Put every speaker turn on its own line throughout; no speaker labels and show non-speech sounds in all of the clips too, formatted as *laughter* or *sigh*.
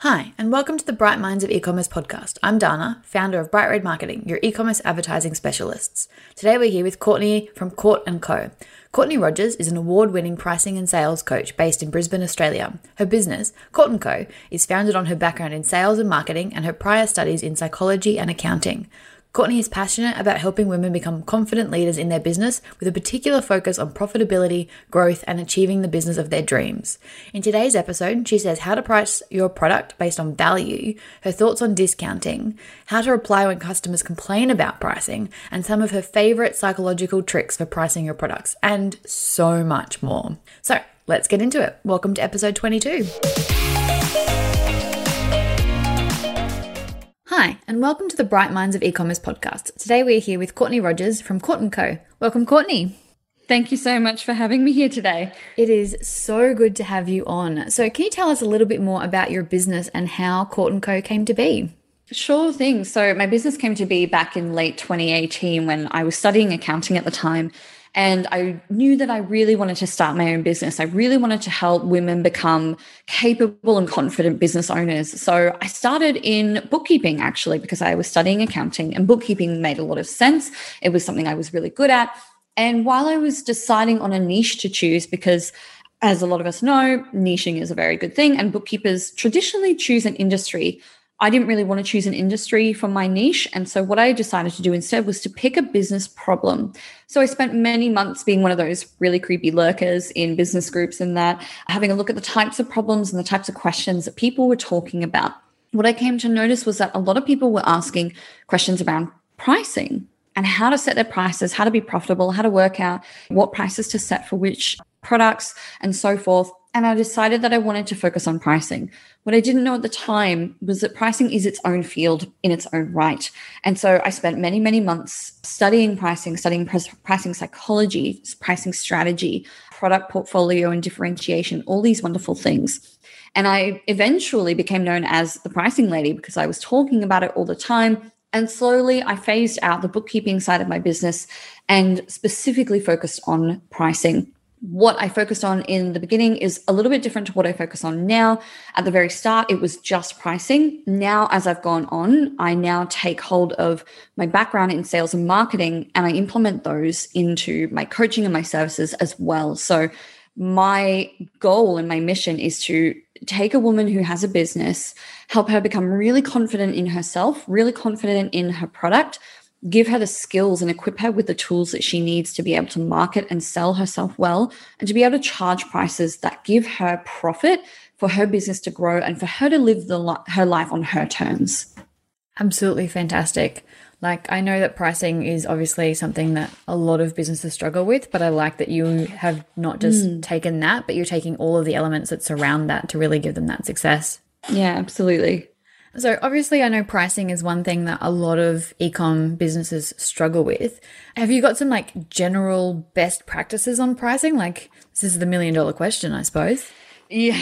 Hi, and welcome to the Bright Minds of E-commerce podcast. I'm Dana, founder of Bright Red Marketing, your e-commerce advertising specialists. Today we're here with Courtney from Court & Co. Courtney Rogers is an award-winning pricing and sales coach based in Brisbane, Australia. Her business, Court & Co, is founded on her background in sales and marketing and her prior studies in psychology and accounting. Courtney is passionate about helping women become confident leaders in their business with a particular focus on profitability, growth, and achieving the business of their dreams. In today's episode, she says how to price your product based on value, her thoughts on discounting, how to reply when customers complain about pricing, and some of her favorite psychological tricks for pricing your products, and so much more. So let's get into it. Welcome to episode 22. Hi, and welcome to the Bright Minds of E-commerce podcast. Today we are here with Courtney Rogers from Court & Co. Welcome, Courtney.
Thank you so much for having me here today.
It is so good to have you on. So, can you tell us a little bit more about your business and how Court & Co came to be?
Sure thing. So, my business came to be back in late 2018 when I was studying accounting at the time. And I knew that I really wanted to start my own business. I really wanted to help women become capable and confident business owners. So I started in bookkeeping actually, because I was studying accounting and bookkeeping made a lot of sense. It was something I was really good at. And while I was deciding on a niche to choose, because as a lot of us know, niching is a very good thing, and bookkeepers traditionally choose an industry I didn't really want to choose an industry for my niche. And so, what I decided to do instead was to pick a business problem. So, I spent many months being one of those really creepy lurkers in business groups and that, having a look at the types of problems and the types of questions that people were talking about. What I came to notice was that a lot of people were asking questions around pricing and how to set their prices, how to be profitable, how to work out what prices to set for which products, and so forth. And I decided that I wanted to focus on pricing. What I didn't know at the time was that pricing is its own field in its own right. And so I spent many, many months studying pricing, studying pricing psychology, pricing strategy, product portfolio and differentiation, all these wonderful things. And I eventually became known as the pricing lady because I was talking about it all the time. And slowly I phased out the bookkeeping side of my business and specifically focused on pricing what I focused on in the beginning is a little bit different to what I focus on now. At the very start, it was just pricing. Now, as I've gone on, I now take hold of my background in sales and marketing and I implement those into my coaching and my services as well. So, my goal and my mission is to take a woman who has a business, help her become really confident in herself, really confident in her product, give her the skills and equip her with the tools that she needs to be able to market and sell herself well and to be able to charge prices that give her profit for her business to grow and for her to live the her life on her terms.
Absolutely fantastic. Like I know that pricing is obviously something that a lot of businesses struggle with, but I like that you have not just mm. taken that, but you're taking all of the elements that surround that to really give them that success.
Yeah, absolutely.
So, obviously, I know pricing is one thing that a lot of ecom businesses struggle with. Have you got some like general best practices on pricing? Like, this is the million dollar question, I suppose.
Yeah,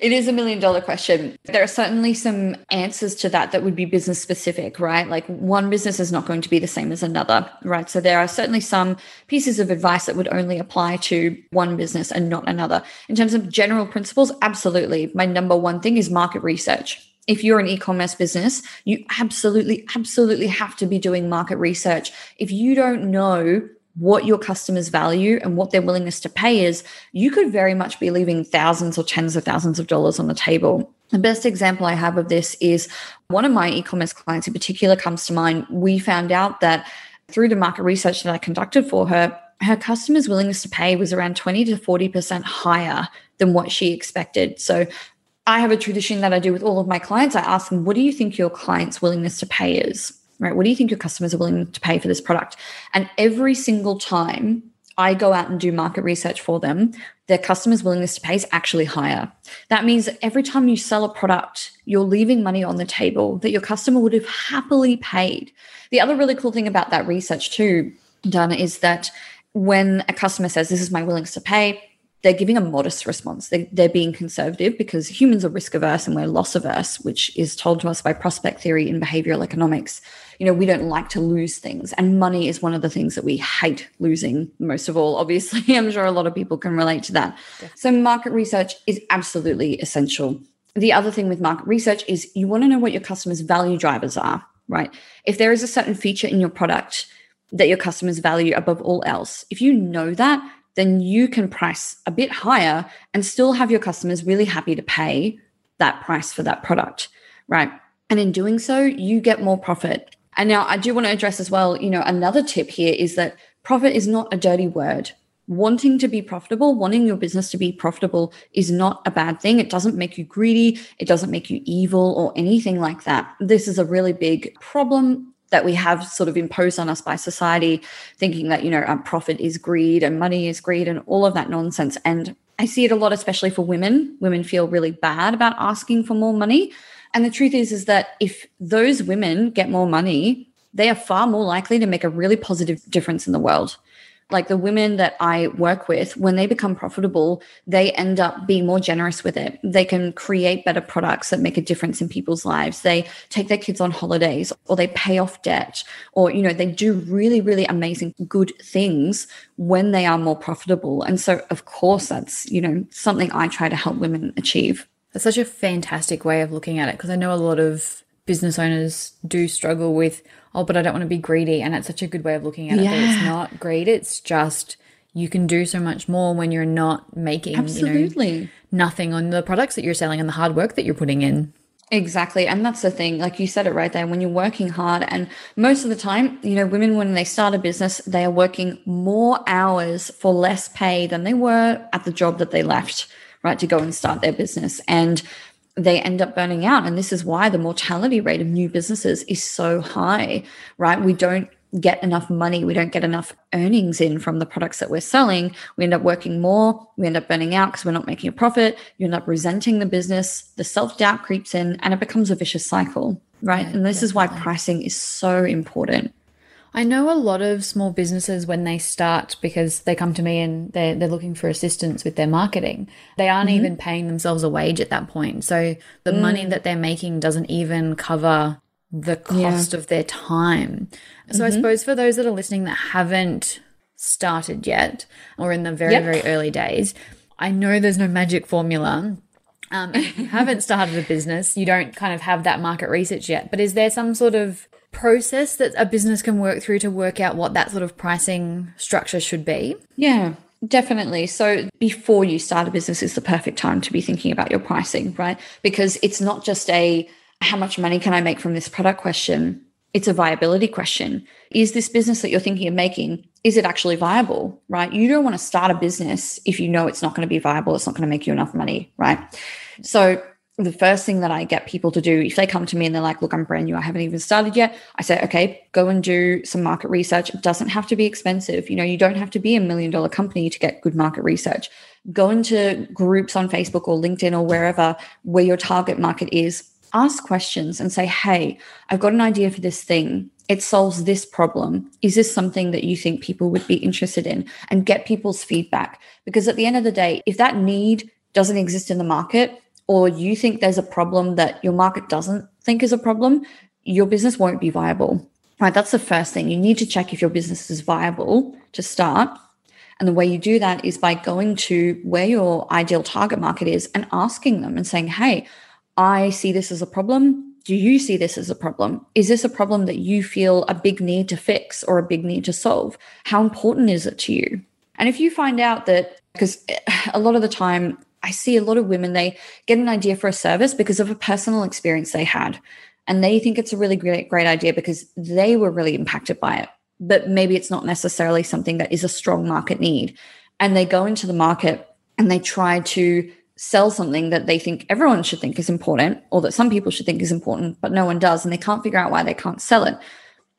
it is a million dollar question. There are certainly some answers to that that would be business specific, right? Like, one business is not going to be the same as another, right? So, there are certainly some pieces of advice that would only apply to one business and not another. In terms of general principles, absolutely. My number one thing is market research if you're an e-commerce business, you absolutely, absolutely have to be doing market research. If you don't know what your customers value and what their willingness to pay is, you could very much be leaving thousands or tens of thousands of dollars on the table. The best example I have of this is one of my e commerce clients in particular comes to mind. We found out that through the market research that I conducted for her, her customers' willingness to pay was around 20 to 40% higher than what she expected. So I have a tradition that I do with all of my clients. I ask them, what do you think your client's willingness to pay is? Right? What do you think your customers are willing to pay for this product? And every single time I go out and do market research for them, their customers' willingness to pay is actually higher. That means that every time you sell a product, you're leaving money on the table that your customer would have happily paid. The other really cool thing about that research, too, Dana, is that when a customer says, This is my willingness to pay, they're giving a modest response. They, they're being conservative because humans are risk averse and we're loss averse, which is told to us by prospect theory in behavioral economics. You know, we don't like to lose things, and money is one of the things that we hate losing most of all. Obviously, *laughs* I'm sure a lot of people can relate to that. So, market research is absolutely essential. The other thing with market research is you want to know what your customers' value drivers are, right? If there is a certain feature in your product that your customers value above all else, if you know that, then you can price a bit higher and still have your customers really happy to pay that price for that product, right? And in doing so, you get more profit. And now I do want to address as well, you know, another tip here is that profit is not a dirty word. Wanting to be profitable, wanting your business to be profitable is not a bad thing. It doesn't make you greedy. It doesn't make you evil or anything like that. This is a really big problem that we have sort of imposed on us by society, thinking that, you know, profit is greed and money is greed and all of that nonsense. And I see it a lot, especially for women. Women feel really bad about asking for more money. And the truth is, is that if those women get more money, they are far more likely to make a really positive difference in the world like the women that I work with, when they become profitable, they end up being more generous with it. They can create better products that make a difference in people's lives. They take their kids on holidays or they pay off debt or, you know, they do really, really amazing good things when they are more profitable. And so, of course, that's, you know, something I try to help women achieve.
That's such a fantastic way of looking at it because I know a lot of business owners do struggle with oh, but I don't want to be greedy. And it's such a good way of looking at it. Yeah. it's not greed. It's just you can do so much more when you're not making Absolutely. You know, nothing on the products that you're selling and the hard work that you're putting in.
Exactly. And that's the thing. Like you said it right there, when you're working hard, and most of the time, you know, women, when they start a business, they are working more hours for less pay than they were at the job that they left, right, to go and start their business. And they end up burning out. And this is why the mortality rate of new businesses is so high, right? We don't get enough money. We don't get enough earnings in from the products that we're selling. We end up working more. We end up burning out because we're not making a profit. You end up resenting the business. The self doubt creeps in and it becomes a vicious cycle, right? Yeah, and this definitely. is why pricing is so important.
I know a lot of small businesses when they start because they come to me and they're, they're looking for assistance with their marketing. They aren't mm-hmm. even paying themselves a wage at that point. So the mm. money that they're making doesn't even cover the cost yeah. of their time. So mm-hmm. I suppose for those that are listening that haven't started yet or in the very, yep. very early days, I know there's no magic formula. Um, if you haven't started a business, you don't kind of have that market research yet. But is there some sort of process that a business can work through to work out what that sort of pricing structure should be?
Yeah. Definitely. So before you start a business is the perfect time to be thinking about your pricing, right? Because it's not just a how much money can I make from this product question. It's a viability question. Is this business that you're thinking of making is it actually viable, right? You don't want to start a business if you know it's not going to be viable, it's not going to make you enough money, right? So the first thing that I get people to do, if they come to me and they're like, look, I'm brand new, I haven't even started yet, I say, okay, go and do some market research. It doesn't have to be expensive. You know, you don't have to be a million dollar company to get good market research. Go into groups on Facebook or LinkedIn or wherever where your target market is. Ask questions and say, hey, I've got an idea for this thing. It solves this problem. Is this something that you think people would be interested in? And get people's feedback. Because at the end of the day, if that need doesn't exist in the market, or you think there's a problem that your market doesn't think is a problem, your business won't be viable. Right? That's the first thing. You need to check if your business is viable to start. And the way you do that is by going to where your ideal target market is and asking them and saying, Hey, I see this as a problem. Do you see this as a problem? Is this a problem that you feel a big need to fix or a big need to solve? How important is it to you? And if you find out that, because a lot of the time I see a lot of women, they get an idea for a service because of a personal experience they had. And they think it's a really great, great idea because they were really impacted by it. But maybe it's not necessarily something that is a strong market need. And they go into the market and they try to sell something that they think everyone should think is important or that some people should think is important, but no one does. And they can't figure out why they can't sell it.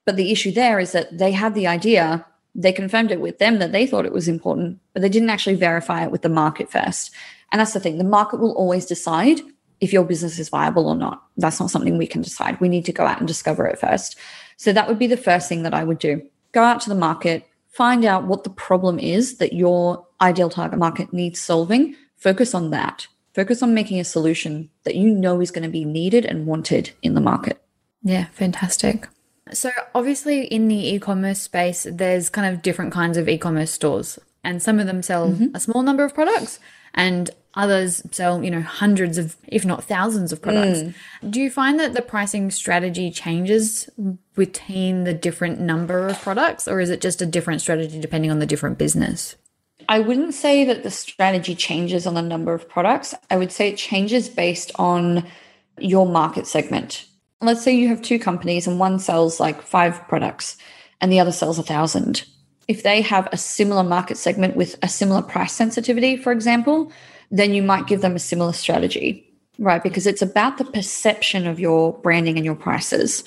But the issue there is that they had the idea, they confirmed it with them that they thought it was important, but they didn't actually verify it with the market first. And that's the thing the market will always decide if your business is viable or not. That's not something we can decide. We need to go out and discover it first. So that would be the first thing that I would do go out to the market, find out what the problem is that your ideal target market needs solving, focus on that. Focus on making a solution that you know is going to be needed and wanted in the market.
Yeah, fantastic. So, obviously, in the e commerce space, there's kind of different kinds of e commerce stores, and some of them sell mm-hmm. a small number of products, and others sell, you know, hundreds of, if not thousands of products. Mm. Do you find that the pricing strategy changes between the different number of products, or is it just a different strategy depending on the different business?
I wouldn't say that the strategy changes on the number of products. I would say it changes based on your market segment. Let's say you have two companies and one sells like five products and the other sells a thousand. If they have a similar market segment with a similar price sensitivity, for example, then you might give them a similar strategy, right? Because it's about the perception of your branding and your prices.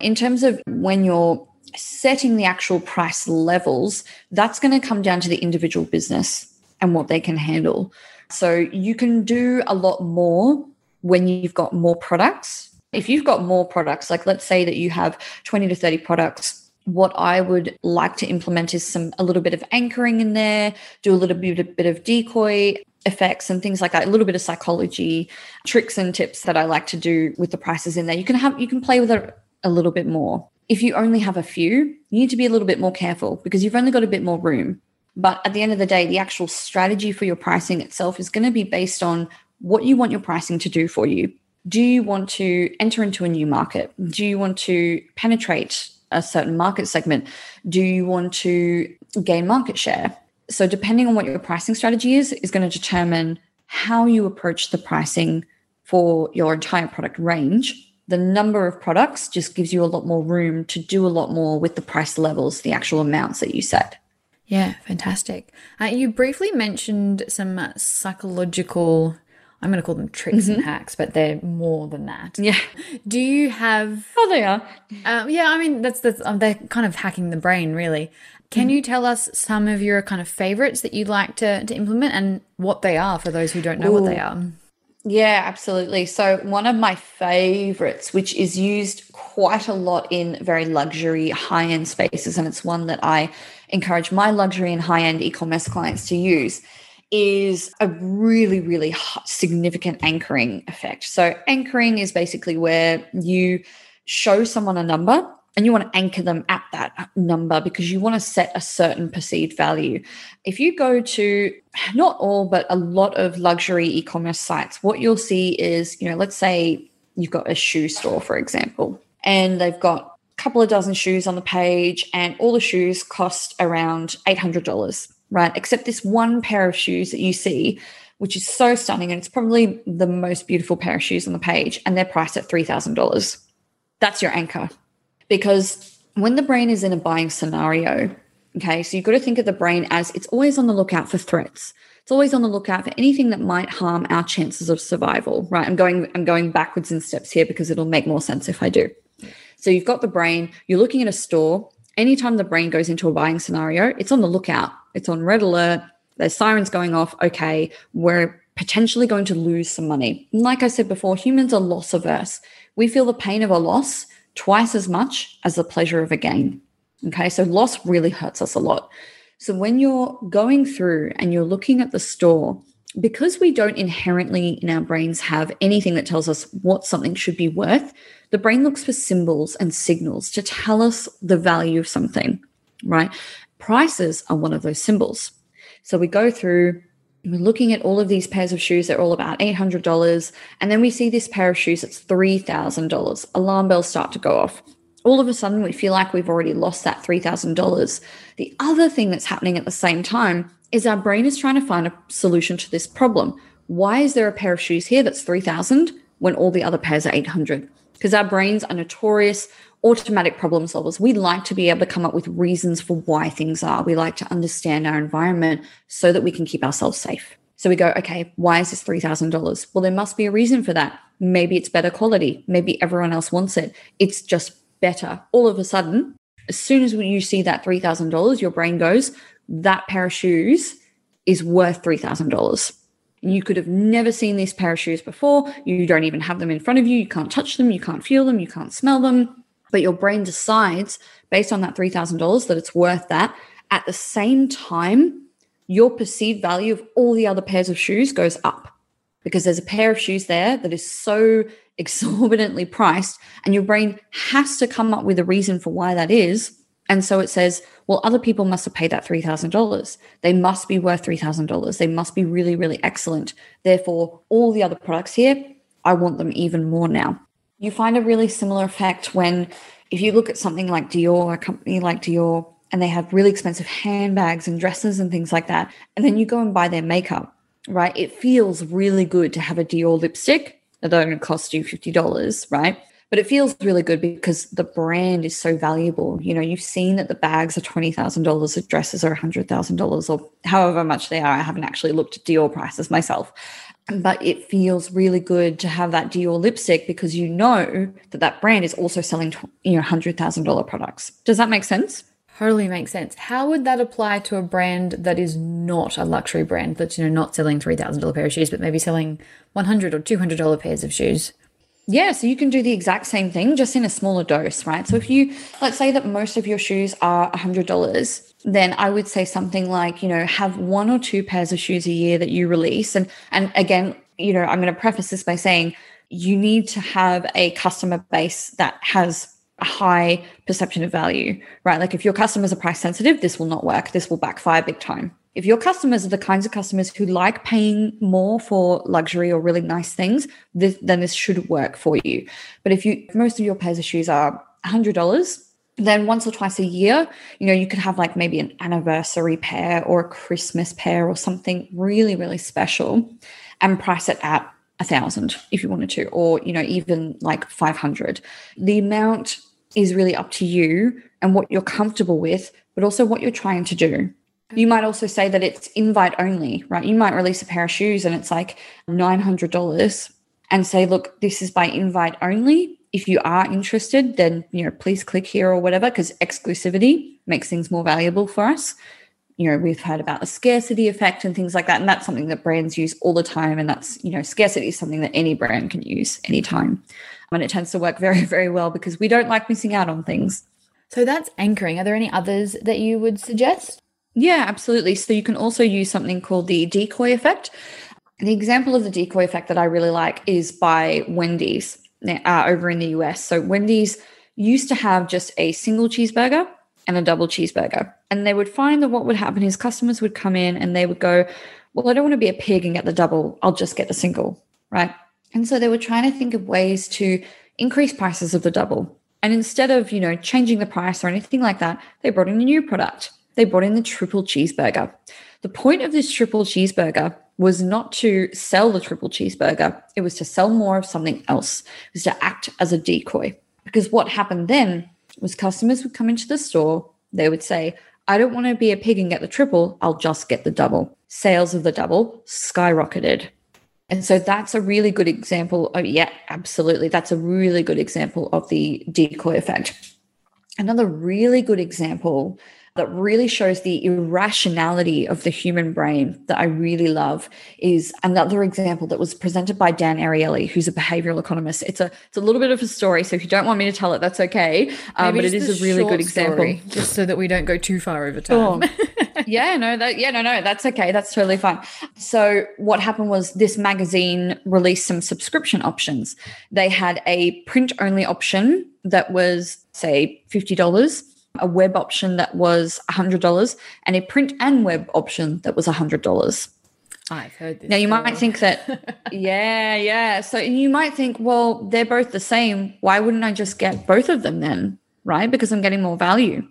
In terms of when you're setting the actual price levels, that's going to come down to the individual business and what they can handle. So you can do a lot more when you've got more products. If you've got more products, like let's say that you have 20 to 30 products what I would like to implement is some a little bit of anchoring in there, do a little bit, a bit of decoy effects and things like that, a little bit of psychology tricks and tips that I like to do with the prices in there. You can have you can play with it a little bit more if you only have a few, you need to be a little bit more careful because you've only got a bit more room. But at the end of the day, the actual strategy for your pricing itself is going to be based on what you want your pricing to do for you. Do you want to enter into a new market? Do you want to penetrate a certain market segment? Do you want to gain market share? So, depending on what your pricing strategy is, is going to determine how you approach the pricing for your entire product range the number of products just gives you a lot more room to do a lot more with the price levels, the actual amounts that you set.
Yeah, fantastic. Uh, you briefly mentioned some psychological, I'm going to call them tricks mm-hmm. and hacks, but they're more than that.
Yeah.
Do you have?
Oh, they are.
Uh, yeah, I mean that's that's um, they're kind of hacking the brain, really. Can mm. you tell us some of your kind of favorites that you'd like to, to implement and what they are for those who don't know Ooh. what they are?
Yeah, absolutely. So, one of my favorites, which is used quite a lot in very luxury, high end spaces, and it's one that I encourage my luxury and high end e commerce clients to use, is a really, really significant anchoring effect. So, anchoring is basically where you show someone a number and you want to anchor them at that number because you want to set a certain perceived value. If you go to not all, but a lot of luxury e commerce sites, what you'll see is, you know, let's say you've got a shoe store, for example, and they've got a couple of dozen shoes on the page, and all the shoes cost around $800, right? Except this one pair of shoes that you see. Which is so stunning, and it's probably the most beautiful pair of shoes on the page, and they're priced at $3,000. That's your anchor because when the brain is in a buying scenario, okay, so you've got to think of the brain as it's always on the lookout for threats. It's always on the lookout for anything that might harm our chances of survival, right? I'm going I'm going backwards in steps here because it'll make more sense if I do. So you've got the brain, you're looking at a store. Anytime the brain goes into a buying scenario, it's on the lookout. It's on red alert. There's sirens going off. Okay, we're potentially going to lose some money. like I said before, humans are loss averse. We feel the pain of a loss twice as much as the pleasure of a gain. Okay, so loss really hurts us a lot. So when you're going through and you're looking at the store, because we don't inherently in our brains have anything that tells us what something should be worth, the brain looks for symbols and signals to tell us the value of something, right? Prices are one of those symbols. So we go through we're looking at all of these pairs of shoes. They're all about $800 and then we see this pair of shoes that's $3000 alarm bells start to go off. All of a sudden we feel like we've already lost that $3000 the other thing that's happening at the same time is our brain is trying to find a solution to this problem. Why is there a pair of shoes here that's 3000 when all the other pairs are 800 because our brains are notorious automatic problem solvers. We like to be able to come up with reasons for why things are. We like to understand our environment so that we can keep ourselves safe. So we go, okay, why is this $3,000? Well, there must be a reason for that. Maybe it's better quality. Maybe everyone else wants it. It's just better. All of a sudden, as soon as you see that $3,000, your brain goes, that pair of shoes is worth $3,000. You could have never seen these pair of shoes before. You don't even have them in front of you. You can't touch them. You can't feel them. You can't smell them but your brain decides based on that $3,000 that it's worth that. at the same time, your perceived value of all the other pairs of shoes goes up because there's a pair of shoes there that is so *laughs* exorbitantly priced, and your brain has to come up with a reason for why that is. And so it says, well, other people must have paid that $3,000. They must be worth $3,000. They must be really, really excellent. Therefore, all the other products here, I want them even more now. You find a really similar effect when, if you look at something like Dior, a company like Dior, and they have really expensive handbags and dresses and things like that, and then you go and buy their makeup, right? It feels really good to have a Dior lipstick that only cost you $50, right? But it feels really good because the brand is so valuable. You know, you've seen that the bags are $20,000, the dresses are $100,000 or however much they are. I haven't actually looked at Dior prices myself. But it feels really good to have that Dior lipstick because you know that that brand is also selling, you know, $100,000 products. Does that make sense?
Totally makes sense. How would that apply to a brand that is not a luxury brand that's you know not selling three thousand dollar pair of shoes, but maybe selling one hundred or two hundred dollar pairs of shoes?
Yeah, so you can do the exact same thing, just in a smaller dose, right? So if you let's say that most of your shoes are a hundred dollars, then I would say something like you know have one or two pairs of shoes a year that you release, and and again, you know, I'm going to preface this by saying you need to have a customer base that has a high perception of value, right? Like if your customers are price sensitive, this will not work. This will backfire big time. If your customers are the kinds of customers who like paying more for luxury or really nice things, this, then this should work for you. But if you most of your pairs of shoes are $100, then once or twice a year, you know, you could have like maybe an anniversary pair or a Christmas pair or something really, really special and price it at a thousand if you wanted to, or, you know, even like 500. The amount is really up to you and what you're comfortable with, but also what you're trying to do. You might also say that it's invite only, right? You might release a pair of shoes and it's like $900 and say, look, this is by invite only. If you are interested, then, you know, please click here or whatever, because exclusivity makes things more valuable for us. You know, we've heard about the scarcity effect and things like that. And that's something that brands use all the time. And that's, you know, scarcity is something that any brand can use anytime and it tends to work *laughs* very, very well because we don't like missing out on things.
So that's anchoring. Are there any others that you would suggest?
Yeah, absolutely. So you can also use something called the decoy effect. The example of the decoy effect that I really like is by Wendy's uh, over in the US. So Wendy's used to have just a single cheeseburger and a double cheeseburger. And they would find that what would happen is customers would come in and they would go, Well, I don't want to be a pig and get the double. I'll just get the single, right? And so they were trying to think of ways to increase prices of the double. And instead of, you know, changing the price or anything like that, they brought in a new product. They brought in the triple cheeseburger. The point of this triple cheeseburger was not to sell the triple cheeseburger, it was to sell more of something else. It was to act as a decoy. Because what happened then was customers would come into the store, they would say, I don't want to be a pig and get the triple, I'll just get the double. Sales of the double skyrocketed. And so that's a really good example. Of, yeah, absolutely. That's a really good example of the decoy effect. Another really good example that really shows the irrationality of the human brain that I really love is another example that was presented by Dan Ariely, who's a behavioral economist. It's a it's a little bit of a story, so if you don't want me to tell it, that's okay. Um, but it is a really good example, story,
just so that we don't go too far over time. *laughs*
yeah, no, that yeah, no, no, that's okay. That's totally fine. So what happened was this magazine released some subscription options. They had a print only option that was say fifty dollars a web option that was $100 and a print and web option that was $100.
I've heard this.
Now you might think that, *laughs* yeah, yeah. So you might think, well, they're both the same. Why wouldn't I just get both of them then? Right? Because I'm getting more value.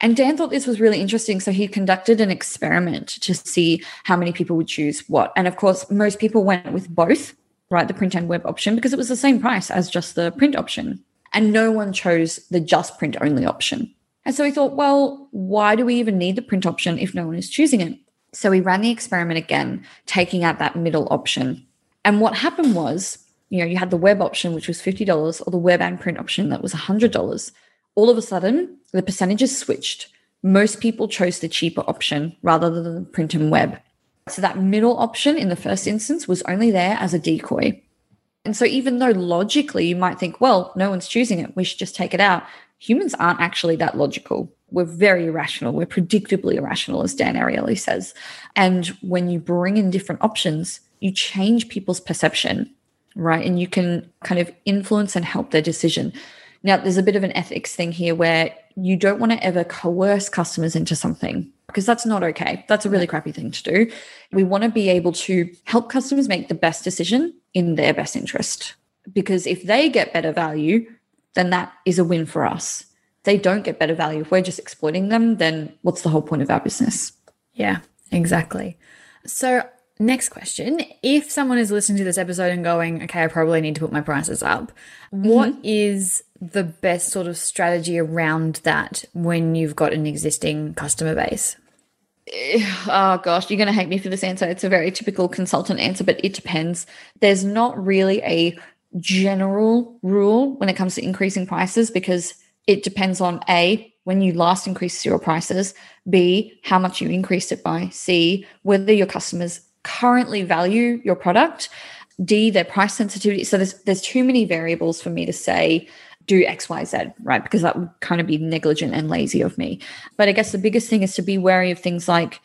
And Dan thought this was really interesting. So he conducted an experiment to see how many people would choose what. And of course, most people went with both, right? The print and web option because it was the same price as just the print option. And no one chose the just print only option. And so we thought, well, why do we even need the print option if no one is choosing it? So we ran the experiment again, taking out that middle option. And what happened was, you know, you had the web option, which was $50, or the web and print option that was $100. All of a sudden, the percentages switched. Most people chose the cheaper option rather than the print and web. So that middle option in the first instance was only there as a decoy. And so, even though logically you might think, well, no one's choosing it, we should just take it out, humans aren't actually that logical. we're very irrational. We're predictably irrational, as Dan Ariely says. And when you bring in different options, you change people's perception, right? And you can kind of influence and help their decision. Now, there's a bit of an ethics thing here where you don't want to ever coerce customers into something because that's not okay. That's a really crappy thing to do. We want to be able to help customers make the best decision in their best interest. Because if they get better value, then that is a win for us. If they don't get better value. If we're just exploiting them, then what's the whole point of our business?
Yeah, exactly. So Next question. If someone is listening to this episode and going, okay, I probably need to put my prices up, mm-hmm. what is the best sort of strategy around that when you've got an existing customer base?
Oh gosh, you're going to hate me for this answer. It's a very typical consultant answer, but it depends. There's not really a general rule when it comes to increasing prices because it depends on A, when you last increased your prices, B, how much you increased it by, C, whether your customers currently value your product, D, their price sensitivity. So there's there's too many variables for me to say do X, Y, Z, right? Because that would kind of be negligent and lazy of me. But I guess the biggest thing is to be wary of things like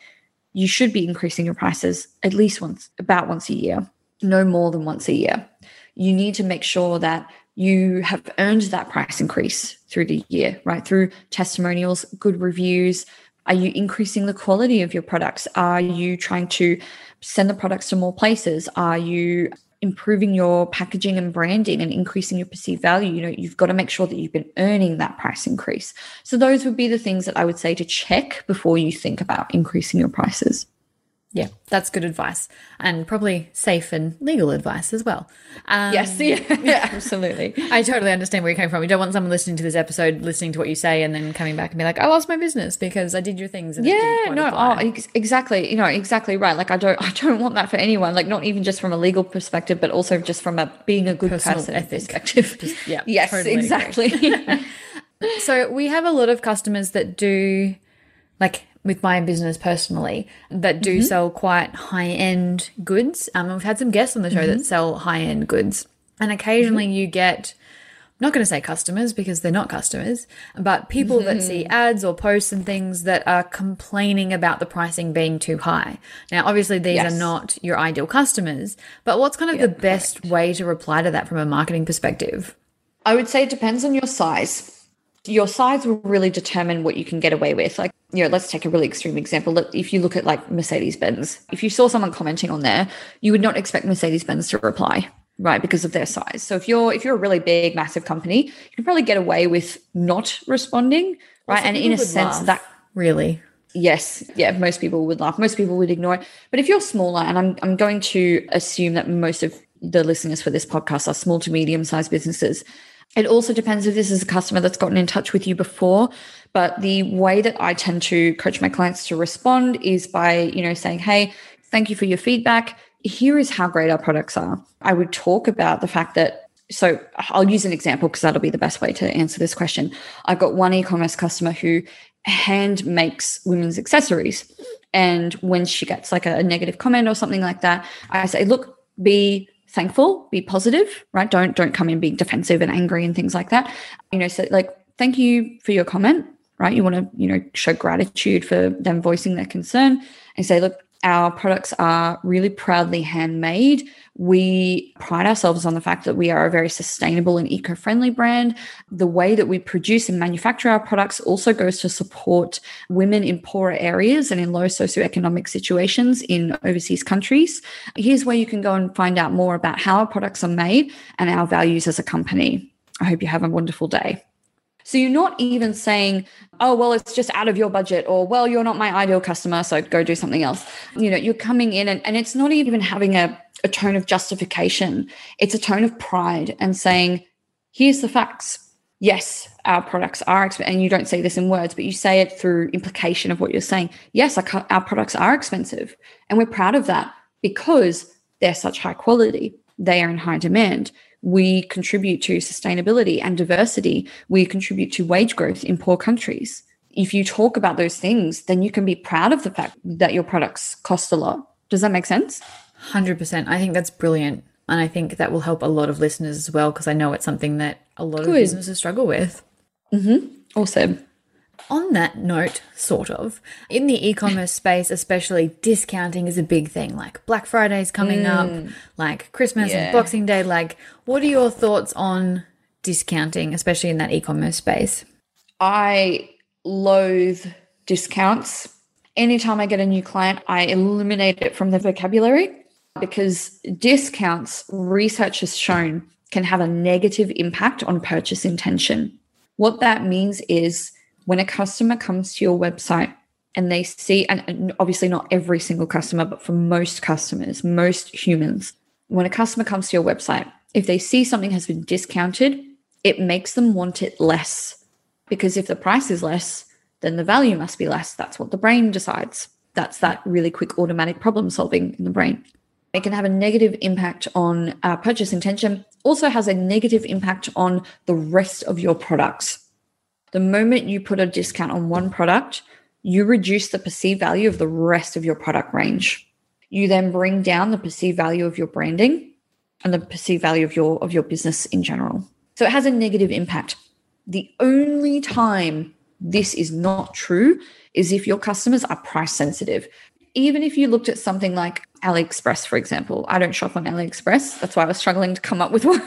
you should be increasing your prices at least once, about once a year, no more than once a year. You need to make sure that you have earned that price increase through the year, right? Through testimonials, good reviews. Are you increasing the quality of your products? Are you trying to send the products to more places? Are you improving your packaging and branding and increasing your perceived value? You know, you've got to make sure that you've been earning that price increase. So, those would be the things that I would say to check before you think about increasing your prices.
Yeah, that's good advice and probably safe and legal advice as well.
Um, yes, yeah, *laughs* yeah, absolutely.
I totally understand where you're coming from. You don't want someone listening to this episode, listening to what you say, and then coming back and be like, "I lost my business because I did your things."
yeah, no, oh, ex- exactly. You know, exactly right. Like, I don't, I don't want that for anyone. Like, not even just from a legal perspective, but also just from a being a good Personal person ethic. *laughs* perspective. Just,
yeah,
yes, totally exactly. *laughs*
so we have a lot of customers that do like with my business personally that do mm-hmm. sell quite high end goods. Um, we've had some guests on the show mm-hmm. that sell high end goods, and occasionally mm-hmm. you get. I'm not going to say customers because they're not customers, but people that see mm-hmm. ads or posts and things that are complaining about the pricing being too high. Now, obviously, these yes. are not your ideal customers, but what's kind of the best correct. way to reply to that from a marketing perspective?
I would say it depends on your size your size will really determine what you can get away with. Like, you know, let's take a really extreme example. If you look at like Mercedes Benz, if you saw someone commenting on there, you would not expect Mercedes Benz to reply, right? Because of their size. So if you're if you're a really big, massive company, you can probably get away with not responding, right? Also, and in a sense laugh, that
really
Yes, yeah, most people would laugh. Most people would ignore it. But if you're smaller, and I'm I'm going to assume that most of the listeners for this podcast are small to medium sized businesses, it also depends if this is a customer that's gotten in touch with you before. But the way that I tend to coach my clients to respond is by, you know, saying, hey, thank you for your feedback. Here is how great our products are. I would talk about the fact that so I'll use an example because that'll be the best way to answer this question. I've got one e-commerce customer who hand makes women's accessories. And when she gets like a, negative comment or something like that, I say, look, be thankful, be positive, right? Don't don't come in being defensive and angry and things like that. You know, so like thank you for your comment, right? You want to, you know, show gratitude for them voicing their concern and say, look, our products are really proudly handmade. We pride ourselves on the fact that we are a very sustainable and eco friendly brand. The way that we produce and manufacture our products also goes to support women in poorer areas and in low socioeconomic situations in overseas countries. Here's where you can go and find out more about how our products are made and our values as a company. I hope you have a wonderful day. So you're not even saying, oh, well, it's just out of your budget, or well, you're not my ideal customer, so go do something else. You know, you're coming in and, and it's not even having a, a tone of justification, it's a tone of pride and saying, here's the facts. Yes, our products are expensive. And you don't say this in words, but you say it through implication of what you're saying. Yes, our, our products are expensive. And we're proud of that because they're such high quality. They are in high demand we contribute to sustainability and diversity. We contribute to wage growth in poor countries. If you talk about those things, then you can be proud of the fact that your products cost a lot. Does that make sense?
100%. I think that's brilliant. And I think that will help a lot of listeners as well, because I know it's something that a lot Good. of businesses struggle with.
Mm-hmm. Awesome.
On that note, sort of, in the e commerce *laughs* space, especially, discounting is a big thing. Like Black Friday's coming mm. up, like Christmas
Yeah.
and Boxing Day. Like, what are your thoughts on discounting, especially in that e commerce space?
I loathe discounts. Anytime I get a new client, I eliminate it from the vocabulary because discounts, research has shown, can have a negative impact on purchase intention. What that means is when a customer comes to your website and they see, and, obviously not every single customer, but for most customers, most humans, when a customer comes to your website, if they see something has been discounted, it makes them want it less because if the price is less, then the value must be less. That's what the brain decides. That's that really quick automatic problem solving in the brain. It can have a negative impact on uh, purchase intention, also has a negative impact on the rest of your products. The moment you put a discount on one product, you reduce the perceived value of the rest of your product range. You then bring down the perceived value of your branding and the perceived value of your of your business in general. So it has a negative impact. The only time this is not true is if your customers are price sensitive. Even if you looked at something like AliExpress, for example, I don't shop on AliExpress. That's why I was struggling to come up with *laughs* one.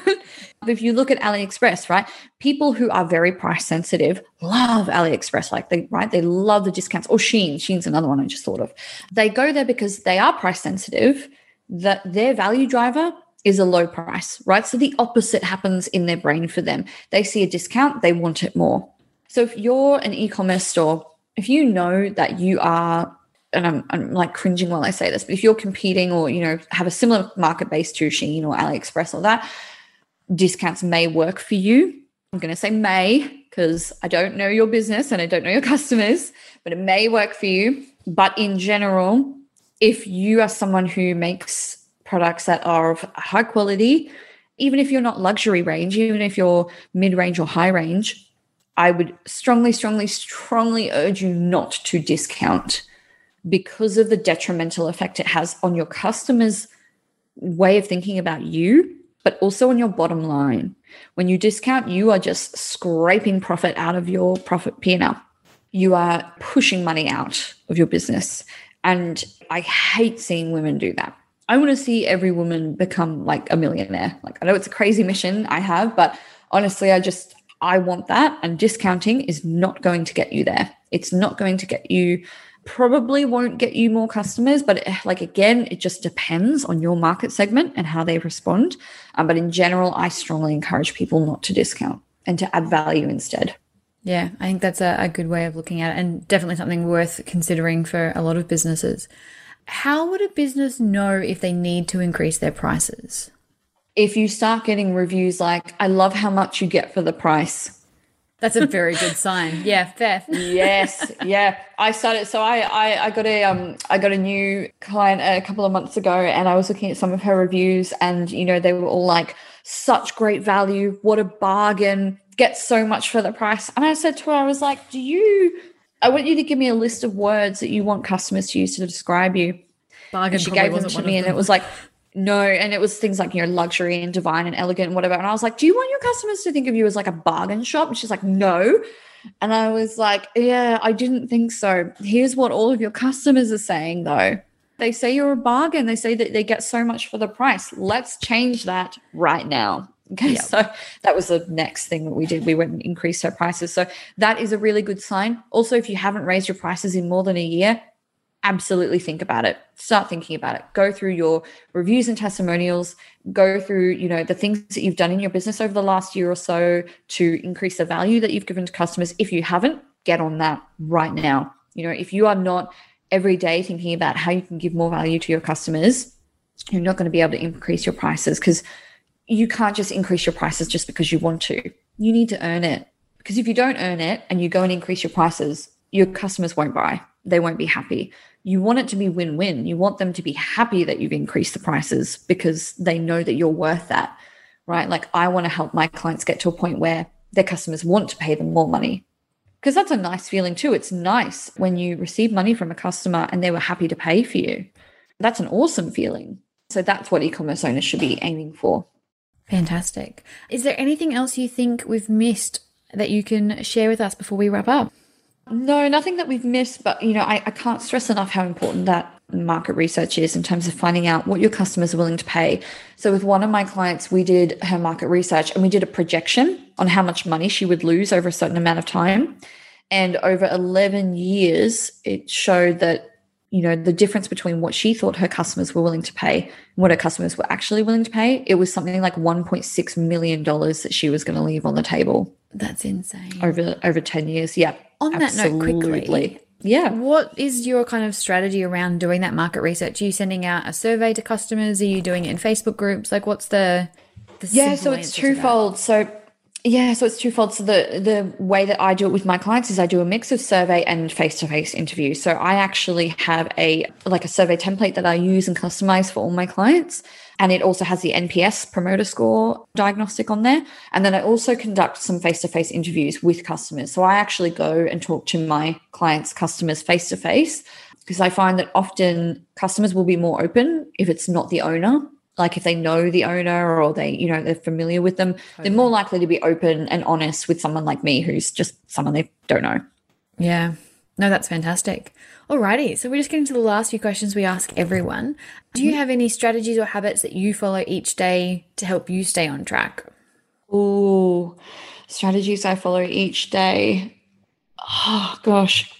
If you look at AliExpress, right, people who are very price sensitive love AliExpress. Like they, right, they love the discounts. Or Shein, Shein's another one I just thought of. They go there because they are price sensitive. That their value driver is a low price, right? So the opposite happens in their brain for them. They see a discount, they want it more. So if you're an e-commerce store, if you know that you are, and I'm, I'm like cringing while I say this, but if you're competing or you know have a similar market base to Shein or AliExpress or that, discounts may work for you. I'm going to say may because I don't know your business and I don't know your *laughs* customers, but it may work for you. But in general, if you are someone who makes products that are of high quality, even if you're not luxury range, even if you're mid range or high range, I would strongly, strongly, strongly urge you not to discount because of the detrimental effect it has on your customers' way of thinking about you, but also on your bottom line. When you discount, you are just scraping profit out of your profit P&L. You are pushing money out of your business. And I hate seeing women do that. I want to see every woman become like a millionaire. Like I know it's a crazy mission I have, but honestly, I just I want that. And discounting is not going to get you there. It's not going to get you probably won't get you more customers but eh, like again it just depends on your market segment and how they respond um, but in general i strongly encourage people not to discount and to add value instead
Yeah, I think that's a, a good way of looking at it and definitely something worth considering for a lot of businesses. How would a business know if they need to increase their prices?
if you start getting reviews like i love how much you get for the price
That's a very good sign. Yeah, fair.
yes yeah. I started so I, I i got a um i got a new client a couple of months ago and i was looking at some of her reviews and you know they were all like such great value. What a bargain. Get so much for the price. And i said to her i was like do you i want you to give me a list of words that you want customers to use to describe you.
Bargain
and she gave them to me and it was like no and it was things like you know luxury and divine and elegant and whatever. And i was like do you want your customers to think of you as like a bargain shop? And she's like no. And i was like yeah i didn't think so. Here's what all of your customers are saying though. They say you're a bargain. They say that they get so much for the price. Let's change that right now. Okay
Yep.
so that was the next thing that we did. We went and increased our prices. So that is a really good sign. Also if you haven't raised your prices in more than a year absolutely think about it. Start thinking about it. Go through your reviews and testimonials. Go through you know the things that you've done in your business over the last year or so to increase the value that you've given to customers. If you haven't get on that right now. You know if you are not every day thinking about how you can give more value to your customers you're not going to be able to increase your prices because you can't just increase your prices just because you want to. You need to earn it. Because if you don't earn it and you go and increase your prices your customers won't buy. They won't be happy you want it to be win-win. You want them to be happy that you've increased the prices because they know that you're worth that right? Like i want to help my clients get to a point where their customers want to pay them more money. Because that's a nice feeling too. It's nice when you receive money from a customer and they were happy to pay for you. That's an awesome feeling. So that's what e-commerce owners should be aiming for.
Fantastic. Is there anything else you think we've missed that you can share with us before we wrap up?
No, nothing that we've missed, but you know, I, I can't stress enough how important that market research is in terms of finding out what your customers are willing to pay. So with one of my clients, we did her market research and we did a projection on how much money she would lose over a certain amount of time. And over 11 years, it showed that you know the difference between what she thought her customers were willing to pay and what her customers were actually willing to pay it was something like 1.6 million dollars that she was going to leave on the table
that's insane.
Over over 10 years yeah
on absolutely. that note quickly
yeah.
what is your kind of strategy around doing that market research? Are you sending out a survey to customers? Are you doing it in facebook groups? Like what's the,
the yeah so it's twofold. So yeah, so it's twofold. So the the way that I do it with my clients is I do a mix of survey and face to face interview. So I actually have a like a survey template that I use and customize for all my clients, and it also has the NPS promoter score diagnostic on there. And then I also conduct some face to face interviews with customers. So I actually go and talk to my clients' customers face to face because I find that often customers will be more open if it's not the owner like if they know the owner or they you know they're familiar with them okay. they're more likely to be open and honest with someone like me who's just someone they don't know.
Yeah. No that's fantastic. Alrighty so we're just getting to the last few questions we ask everyone. Do you mm-hmm. have any strategies or habits that you follow each day to help you stay on track?
Oh strategies i follow each day. Oh gosh.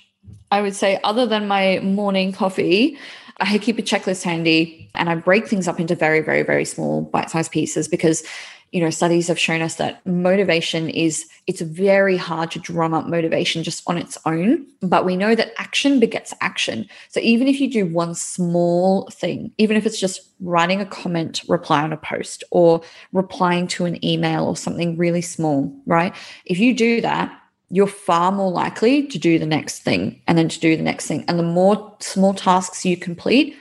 I would say other than my morning coffee I keep a checklist handy and I break things up into very, very, very small bite sized pieces because you know studies have shown us that motivation is it's very hard to drum up motivation just on its own but we know that action begets action. So even if you do one small thing even if it's just writing a comment reply on a post or replying to an email or something really small right? If you do that you're far more likely to do the next thing and then to do the next thing. And the more small tasks you complete,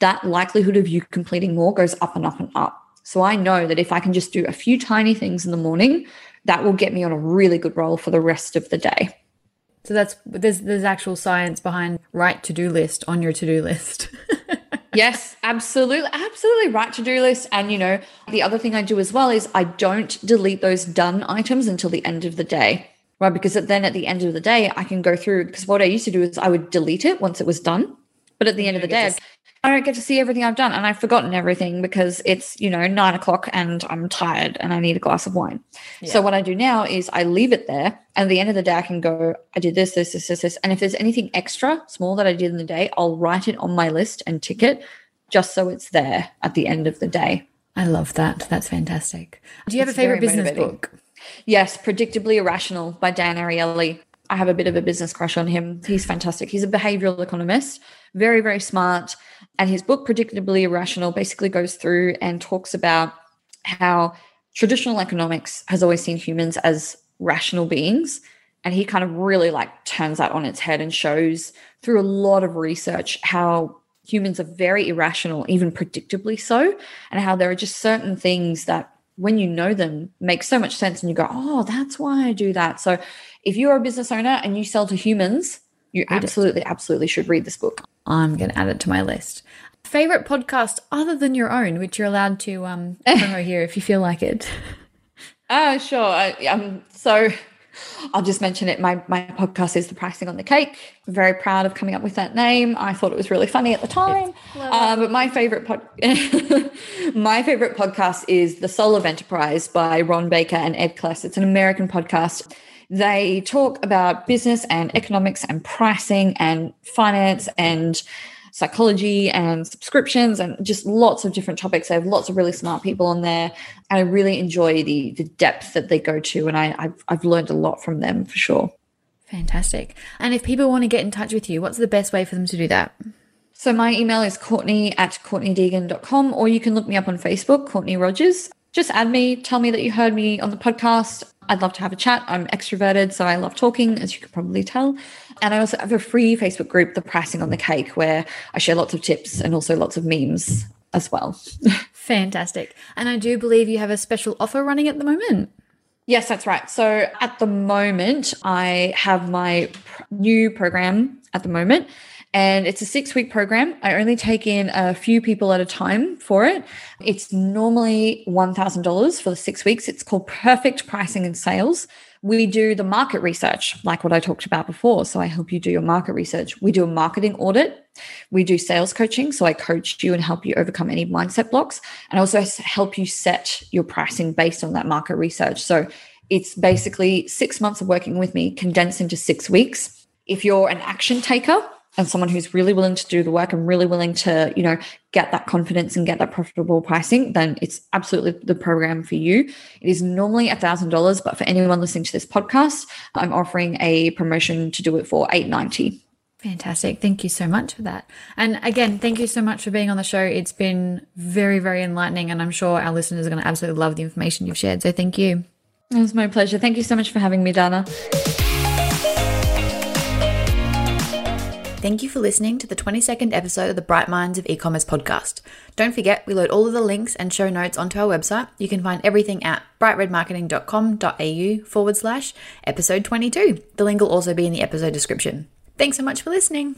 that likelihood of you completing more goes up and up and up. So I know that if I can just do a few tiny things in the morning, that will get me on a really good roll for the rest of the day.
So that's there's there's actual science behind right to do list on your to do list. *laughs*
yes, absolutely, absolutely right to do list. And you know, the other thing I do as well is I don't delete those done items until the end of the day right? Because then at the end of the day, I can go through. Because what I used to do is I would delete it once it was done, but at the end of the day, I don't get to see everything I've done, and I've forgotten everything because it's you know nine o'clock and I'm tired and I need a glass of wine. Yeah. So what I do now is I leave it there, and at the end of the day, I can go. I did this, this, this, this, this, and if there's anything extra small that I did in the day, I'll write it on my list and tick it, just so it's there at the end of the day.
I love that. That's fantastic. Do you have it's a favorite business motivating. book?
Yes, Predictably Irrational by Dan Ariely. I have a bit of a business crush on him. He's fantastic. He's a behavioral economist, very, very smart. And his book, Predictably Irrational, basically goes through and talks about how traditional economics has always seen humans as rational beings. And he kind of really like turns that on its head and shows through a lot of research how humans are very irrational, even predictably so, and how there are just certain things that when you know them makes so much sense and you go, oh, that's why I do that. So if you're a business owner and you sell to humans, you read absolutely, it. absolutely should read this book.
I'm going to add it to my list. Favorite podcast other than your own, which you're allowed to um, *laughs* promo here if you feel like it.
Oh, uh, sure. I, am so I'll just mention it. My my podcast is the pricing on the cake. I'm very proud of coming up with that name. I thought it was really funny at the time. Uh, but my favorite pod, *laughs* my favorite podcast is The Soul of Enterprise by Ron Baker and Ed Kless. It's an American podcast. They talk about business and economics and pricing and finance and psychology and subscriptions and just lots of different topics. They have lots of really smart people on there. And I really enjoy the the depth that they go to. And I, I've I've learned a lot from them for sure.
Fantastic. And if people want to get in touch with you, what's the best way for them to do that?
So my email is courtney at courtneydeegan.com or you can look me up on Facebook, Courtney Rogers. Just add me, tell me that you heard me on the podcast. I'd love to have a chat. I'm extroverted, so I love talking, as you could probably tell. And I also have a free Facebook group, The Pricing on the Cake, where I share lots of tips and also lots of memes as well. *laughs*
Fantastic. And I do believe you have a special offer running at the moment.
Yes, that's right. So at the moment, I have my new program at the moment, and it's a six week program. I only take in a few people at a time for it. It's normally $1,000 for the six weeks. It's called Perfect Pricing and Sales We do the market research, like what I talked about before. So I help you do your market research. We do a marketing audit. We do sales coaching. So I coach you and help you overcome any mindset blocks and also help you set your pricing based on that market research. So it's basically six months of working with me condensed into six weeks. If you're an action taker, and someone who's really willing to do the work and really willing to, you know, get that confidence and get that profitable pricing, then it's absolutely the program for you. It is normally a thousand dollars, but for anyone listening to this podcast, I'm offering a promotion to do it for eight ninety.
Fantastic. Thank you so much for that. And again, thank you so much for being on the show. It's been very, very enlightening, and I'm sure our listeners are going to absolutely love the information you've shared. So thank you.
It was my pleasure. Thank you so much for having me, Dana.
Thank you for listening to the 22nd episode of the Bright Minds of E-commerce podcast. Don't forget, we load all of the links and show notes onto our website. You can find everything at brightredmarketing.com.au forward slash episode 22. The link will also be in the episode description. Thanks so much for listening.